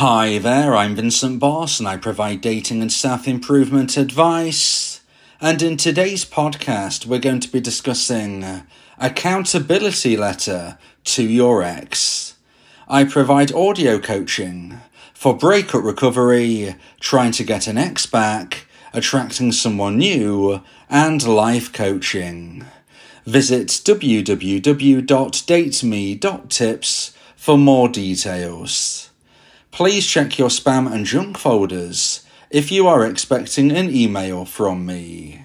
Hi there, I'm Vincent Boss and I provide dating and self improvement advice. And in today's podcast, we're going to be discussing accountability letter to your ex. I provide audio coaching for breakup recovery, trying to get an ex back, attracting someone new, and life coaching. Visit www.dateme.tips for more details. Please check your spam and junk folders if you are expecting an email from me.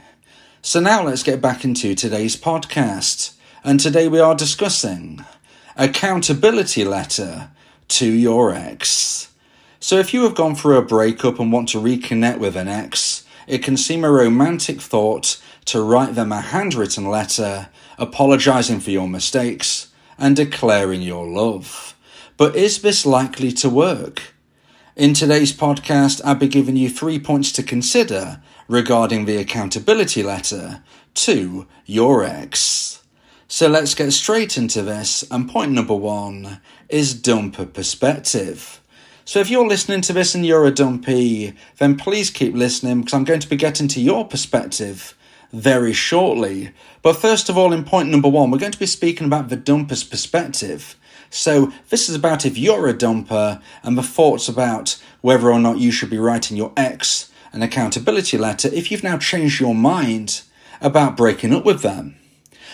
So now let's get back into today's podcast. And today we are discussing accountability letter to your ex. So if you have gone through a breakup and want to reconnect with an ex, it can seem a romantic thought to write them a handwritten letter apologizing for your mistakes and declaring your love. But is this likely to work? In today's podcast, I'll be giving you three points to consider regarding the accountability letter to your ex. So let's get straight into this. And point number one is dumper perspective. So if you're listening to this and you're a dumpee, then please keep listening because I'm going to be getting to your perspective very shortly. But first of all, in point number one, we're going to be speaking about the dumper's perspective. So, this is about if you're a dumper and the thoughts about whether or not you should be writing your ex an accountability letter if you've now changed your mind about breaking up with them.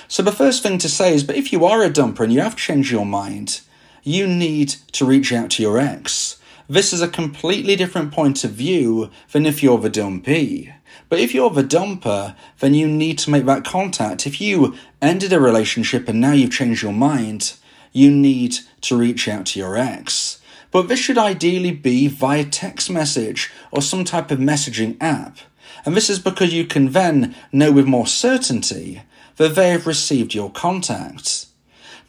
So, the first thing to say is, but if you are a dumper and you have changed your mind, you need to reach out to your ex. This is a completely different point of view than if you're the dumpee. But if you're the dumper, then you need to make that contact. If you ended a relationship and now you've changed your mind, you need to reach out to your ex. But this should ideally be via text message or some type of messaging app. And this is because you can then know with more certainty that they have received your contact.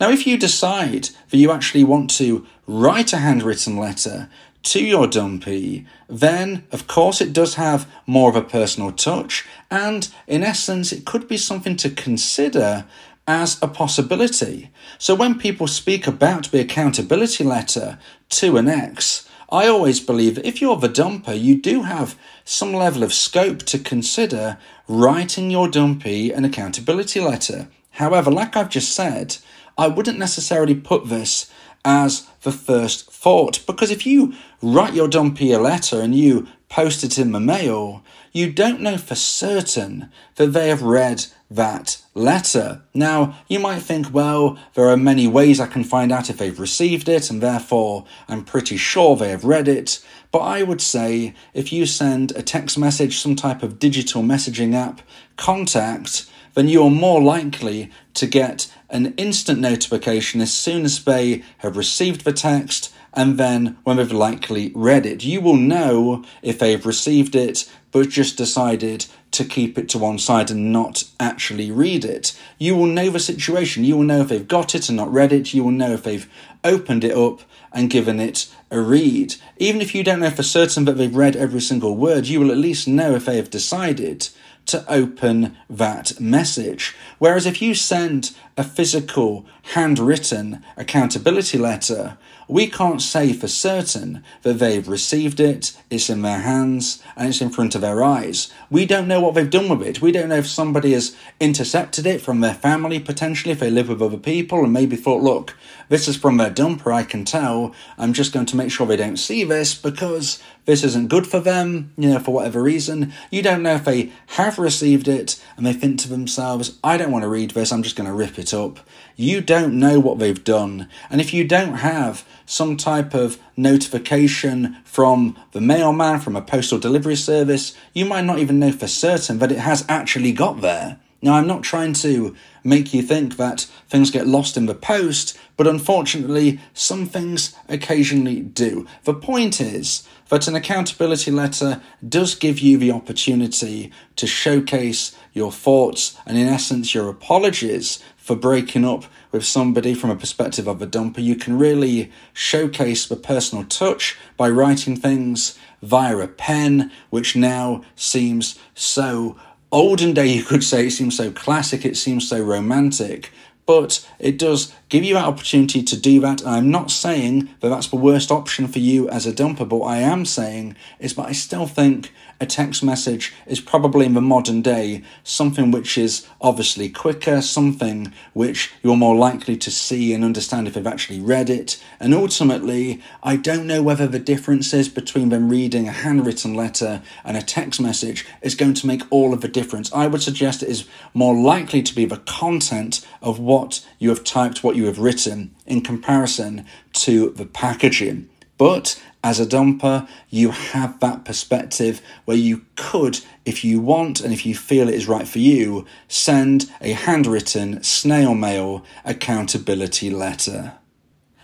Now, if you decide that you actually want to write a handwritten letter to your dumpee, then of course it does have more of a personal touch, and in essence, it could be something to consider as a possibility. So when people speak about the accountability letter to an ex, I always believe that if you're the dumper, you do have some level of scope to consider writing your dumpee an accountability letter. However, like I've just said, I wouldn't necessarily put this as the first thought because if you write your dumpee a letter and you post it in the mail, you don't know for certain that they have read that letter. Now, you might think, well, there are many ways I can find out if they've received it, and therefore I'm pretty sure they have read it. But I would say if you send a text message, some type of digital messaging app, contact, then you're more likely to get an instant notification as soon as they have received the text and then when they've likely read it. You will know if they've received it but just decided to keep it to one side and not actually read it. You will know the situation. You will know if they've got it and not read it. You will know if they've opened it up and given it a read. Even if you don't know for certain that they've read every single word, you will at least know if they have decided to open that message. Whereas if you send a physical, handwritten accountability letter, we can't say for certain that they've received it, it's in their hands, and it's in front of their eyes. We don't know what they've done with it. We don't know if somebody has intercepted it from their family, potentially, if they live with other people, and maybe thought, look, this is from their dumper, I can tell. I'm just going to make sure they don't see this because this isn't good for them, you know, for whatever reason. You don't know if they have received it and they think to themselves, I don't want to read this, I'm just going to rip it up. You don't know what they've done. And if you don't have some type of notification from the mailman, from a postal delivery service, you might not even know for certain that it has actually got there. Now, I'm not trying to make you think that things get lost in the post, but unfortunately, some things occasionally do. The point is that an accountability letter does give you the opportunity to showcase your thoughts and, in essence, your apologies for breaking up with somebody from a perspective of a dumper. You can really showcase the personal touch by writing things via a pen, which now seems so olden day, you could say. It seems so classic, it seems so romantic. but it does give you that opportunity to do that. And I'm not saying that that's the worst option for you as a dumper, but I am saying is that I still think a text message is probably in the modern day something which is obviously quicker, something which you're more likely to see and understand if you've actually read it. And ultimately, I don't know whether the differences between them reading a handwritten letter and a text message is going to make all of the difference. I would suggest it is more likely to be the content of what you have typed, what you have written, in comparison to the packaging. But as a dumper, you have that perspective where you could, if you want and if you feel it is right for you, send a handwritten snail mail accountability letter.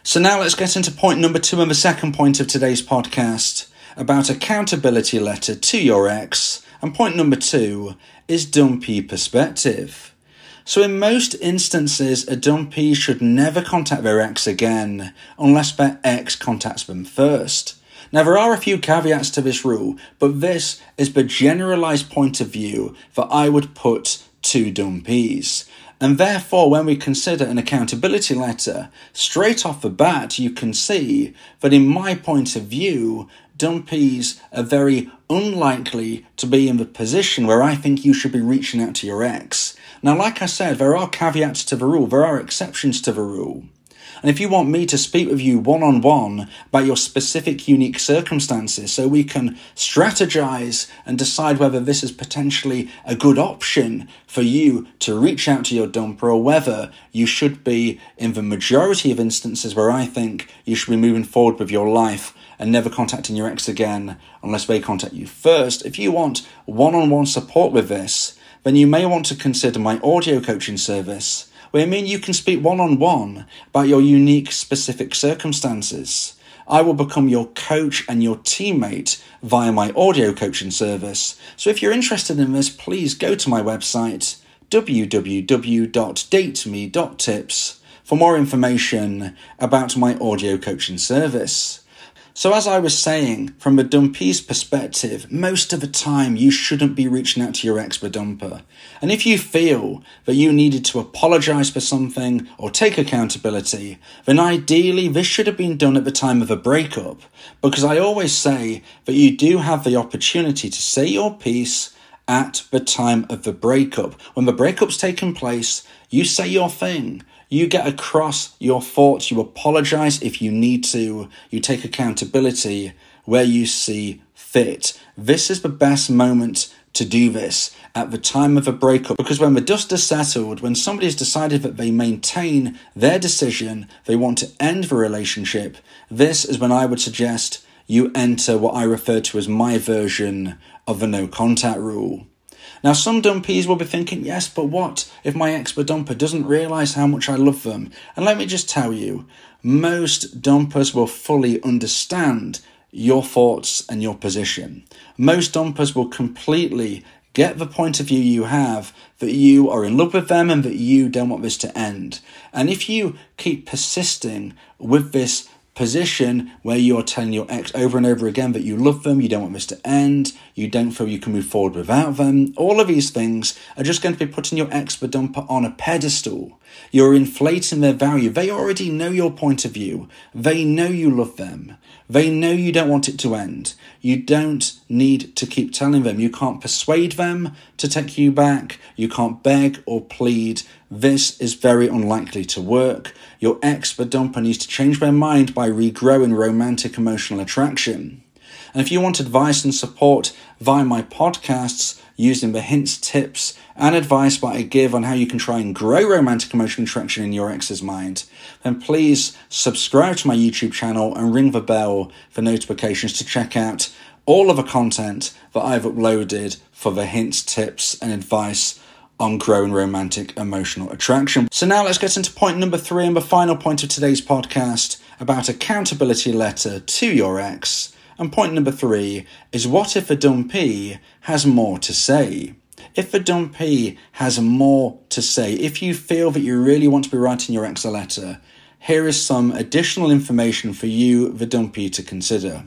So now let's get into point number two and the second point of today's podcast about accountability letter to your ex. And point number two is dumpee perspective. So, in most instances, a dumpee should never contact their ex again unless their ex contacts them first. Now, there are a few caveats to this rule, but this is the generalized point of view that I would put to dumpees. And therefore, when we consider an accountability letter, straight off the bat, you can see that in my point of view, dumpees are very unlikely to be in the position where I think you should be reaching out to your ex. Now, like I said, there are caveats to the rule, there are exceptions to the rule. And if you want me to speak with you one on one about your specific unique circumstances so we can strategize and decide whether this is potentially a good option for you to reach out to your dumper or whether you should be, in the majority of instances where I think you should be moving forward with your life and never contacting your ex again unless they contact you first. If you want one on one support with this, then you may want to consider my audio coaching service, where I mean you can speak one on one about your unique specific circumstances. I will become your coach and your teammate via my audio coaching service. So if you're interested in this, please go to my website www.dateme.tips for more information about my audio coaching service. So, as I was saying, from a dumpee's perspective, most of the time you shouldn't be reaching out to your expert dumper. And if you feel that you needed to apologize for something or take accountability, then ideally this should have been done at the time of a breakup. Because I always say that you do have the opportunity to say your piece at the time of the breakup. When the breakup's taken place, you say your thing. You get across your thoughts, you apologize if you need to, you take accountability where you see fit. This is the best moment to do this at the time of a breakup because when the dust has settled, when somebody has decided that they maintain their decision, they want to end the relationship, this is when I would suggest you enter what I refer to as my version of the no contact rule. Now, some dumpees will be thinking, yes, but what if my expert dumper doesn't realise how much I love them? And let me just tell you, most dumpers will fully understand your thoughts and your position. Most dumpers will completely get the point of view you have that you are in love with them and that you don't want this to end. And if you keep persisting with this position where you're telling your ex over and over again that you love them, you don't want this to end, you don't feel you can move forward without them. All of these things are just going to be putting your ex dumper on a pedestal. You're inflating their value. They already know your point of view. They know you love them. They know you don't want it to end. You don't need to keep telling them. You can't persuade them to take you back. You can't beg or plead. This is very unlikely to work. Your ex dumper needs to change their mind by regrowing romantic emotional attraction. And if you want advice and support via my podcasts, using the hints, tips, and advice that I give on how you can try and grow romantic emotional attraction in your ex's mind, then please subscribe to my YouTube channel and ring the bell for notifications to check out all of the content that I've uploaded for the hints, tips, and advice on growing romantic emotional attraction. So now let's get into point number three and the final point of today's podcast about accountability letter to your ex. And point number three is what if a dumpee has more to say? If a dumpee has more to say, if you feel that you really want to be writing your ex a letter, here is some additional information for you, the dumpee, to consider.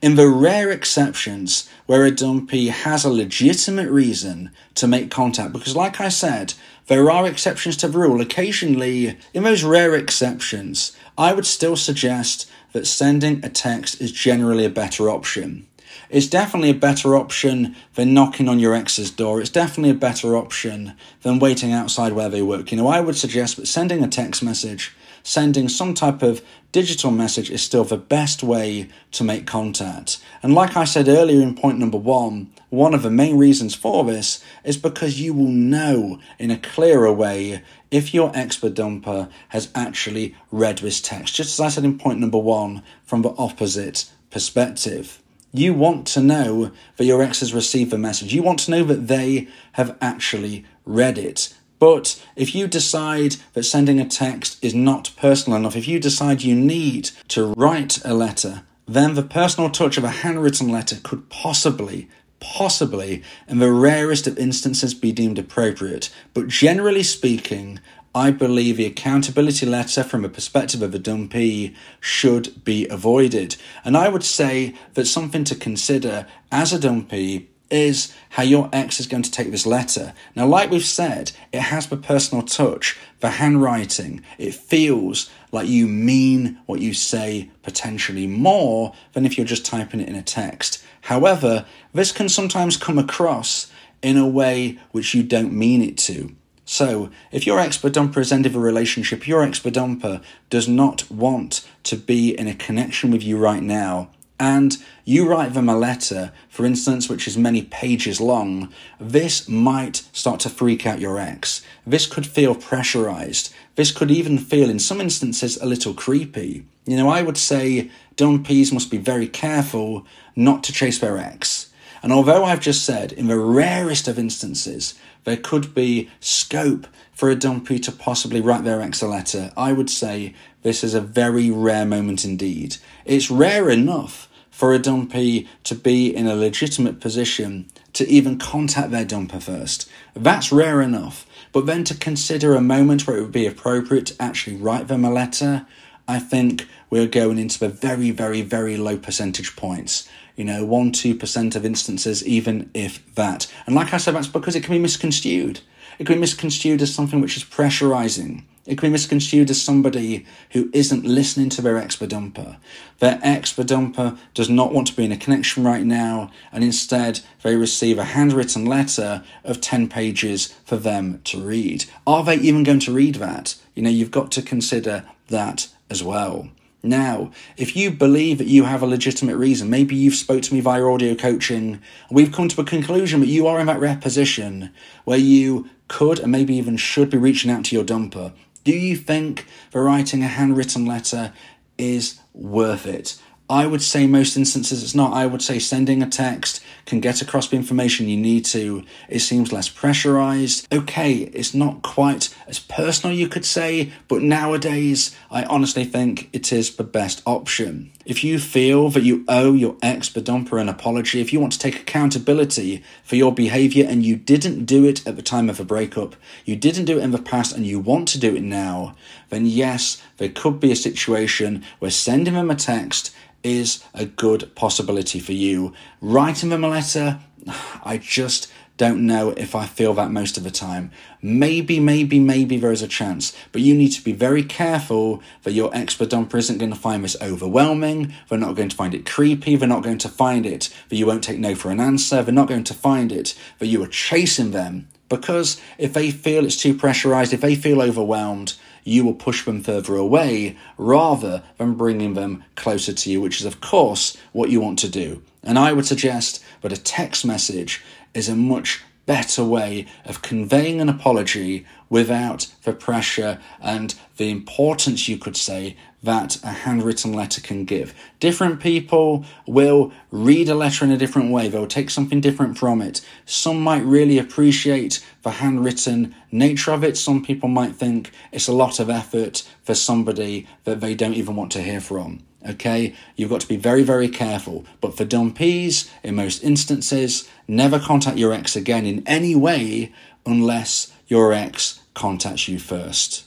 In the rare exceptions where a dumpee has a legitimate reason to make contact, because like I said, there are exceptions to the rule. Occasionally, in those rare exceptions, I would still suggest that sending a text is generally a better option. It's definitely a better option than knocking on your ex's door. It's definitely a better option than waiting outside where they work. You know, I would suggest that sending a text message, sending some type of digital message is still the best way to make contact. And like I said earlier in point number one, one of the main reasons for this is because you will know in a clearer way if your expert dumper has actually read this text, just as I said in point number one, from the opposite perspective. You want to know that your ex has received the message. You want to know that they have actually read it. But if you decide that sending a text is not personal enough, if you decide you need to write a letter, then the personal touch of a handwritten letter could possibly possibly, in the rarest of instances, be deemed appropriate. But generally speaking, I believe the accountability letter from a perspective of a dumpee should be avoided. And I would say that something to consider as a dumpee is how your ex is going to take this letter. Now, like we've said, it has the personal touch, the handwriting. It feels like you mean what you say potentially more than if you're just typing it in a text. However, this can sometimes come across in a way which you don't mean it to. So, if your expert dumper has ended a relationship, your expert dumper does not want to be in a connection with you right now, and you write them a letter, for instance, which is many pages long, this might start to freak out your ex. This could feel pressurized. This could even feel, in some instances, a little creepy. You know, I would say dumpees must be very careful not to chase their ex. And although I've just said, in the rarest of instances, there could be scope for a dumpee to possibly write their ex a letter, I would say this is a very rare moment indeed. It's rare enough for a dumpee to be in a legitimate position to even contact their dumper first. That's rare enough. But then to consider a moment where it would be appropriate to actually write them a letter, I think we're going into the very, very, very low percentage points. You know, 1 2% of instances, even if that. And like I said, that's because it can be misconstrued. It can be misconstrued as something which is pressurizing. It can be misconstrued as somebody who isn't listening to their expedumper. Their expedumper does not want to be in a connection right now, and instead they receive a handwritten letter of 10 pages for them to read. Are they even going to read that? You know, you've got to consider that as well. Now, if you believe that you have a legitimate reason, maybe you've spoke to me via audio coaching, we've come to a conclusion that you are in that rare position where you could and maybe even should be reaching out to your dumper. Do you think that writing a handwritten letter is worth it? I would say most instances it's not. I would say sending a text can get across the information you need to. It seems less pressurized. Okay, it's not quite as personal, you could say, but nowadays I honestly think it is the best option. If you feel that you owe your ex bedumper an apology, if you want to take accountability for your behavior and you didn't do it at the time of a breakup, you didn't do it in the past and you want to do it now, then yes, there could be a situation where sending them a text is a good possibility for you. Writing them a letter, I just don't know if I feel that most of the time. Maybe, maybe, maybe there is a chance, but you need to be very careful that your expert dumper isn't going to find this overwhelming. They're not going to find it creepy. They're not going to find it that you won't take no for an answer. They're not going to find it that you are chasing them. Because if they feel it's too pressurized, if they feel overwhelmed, you will push them further away rather than bringing them closer to you, which is, of course, what you want to do. And I would suggest that a text message is a much better way of conveying an apology without the pressure and the importance, you could say, that a handwritten letter can give. Different people will read a letter in a different way, they'll take something different from it. Some might really appreciate the handwritten nature of it, some people might think it's a lot of effort for somebody that they don't even want to hear from. Okay, you've got to be very, very careful. But for dumpees, in most instances, never contact your ex again in any way unless your ex contacts you first.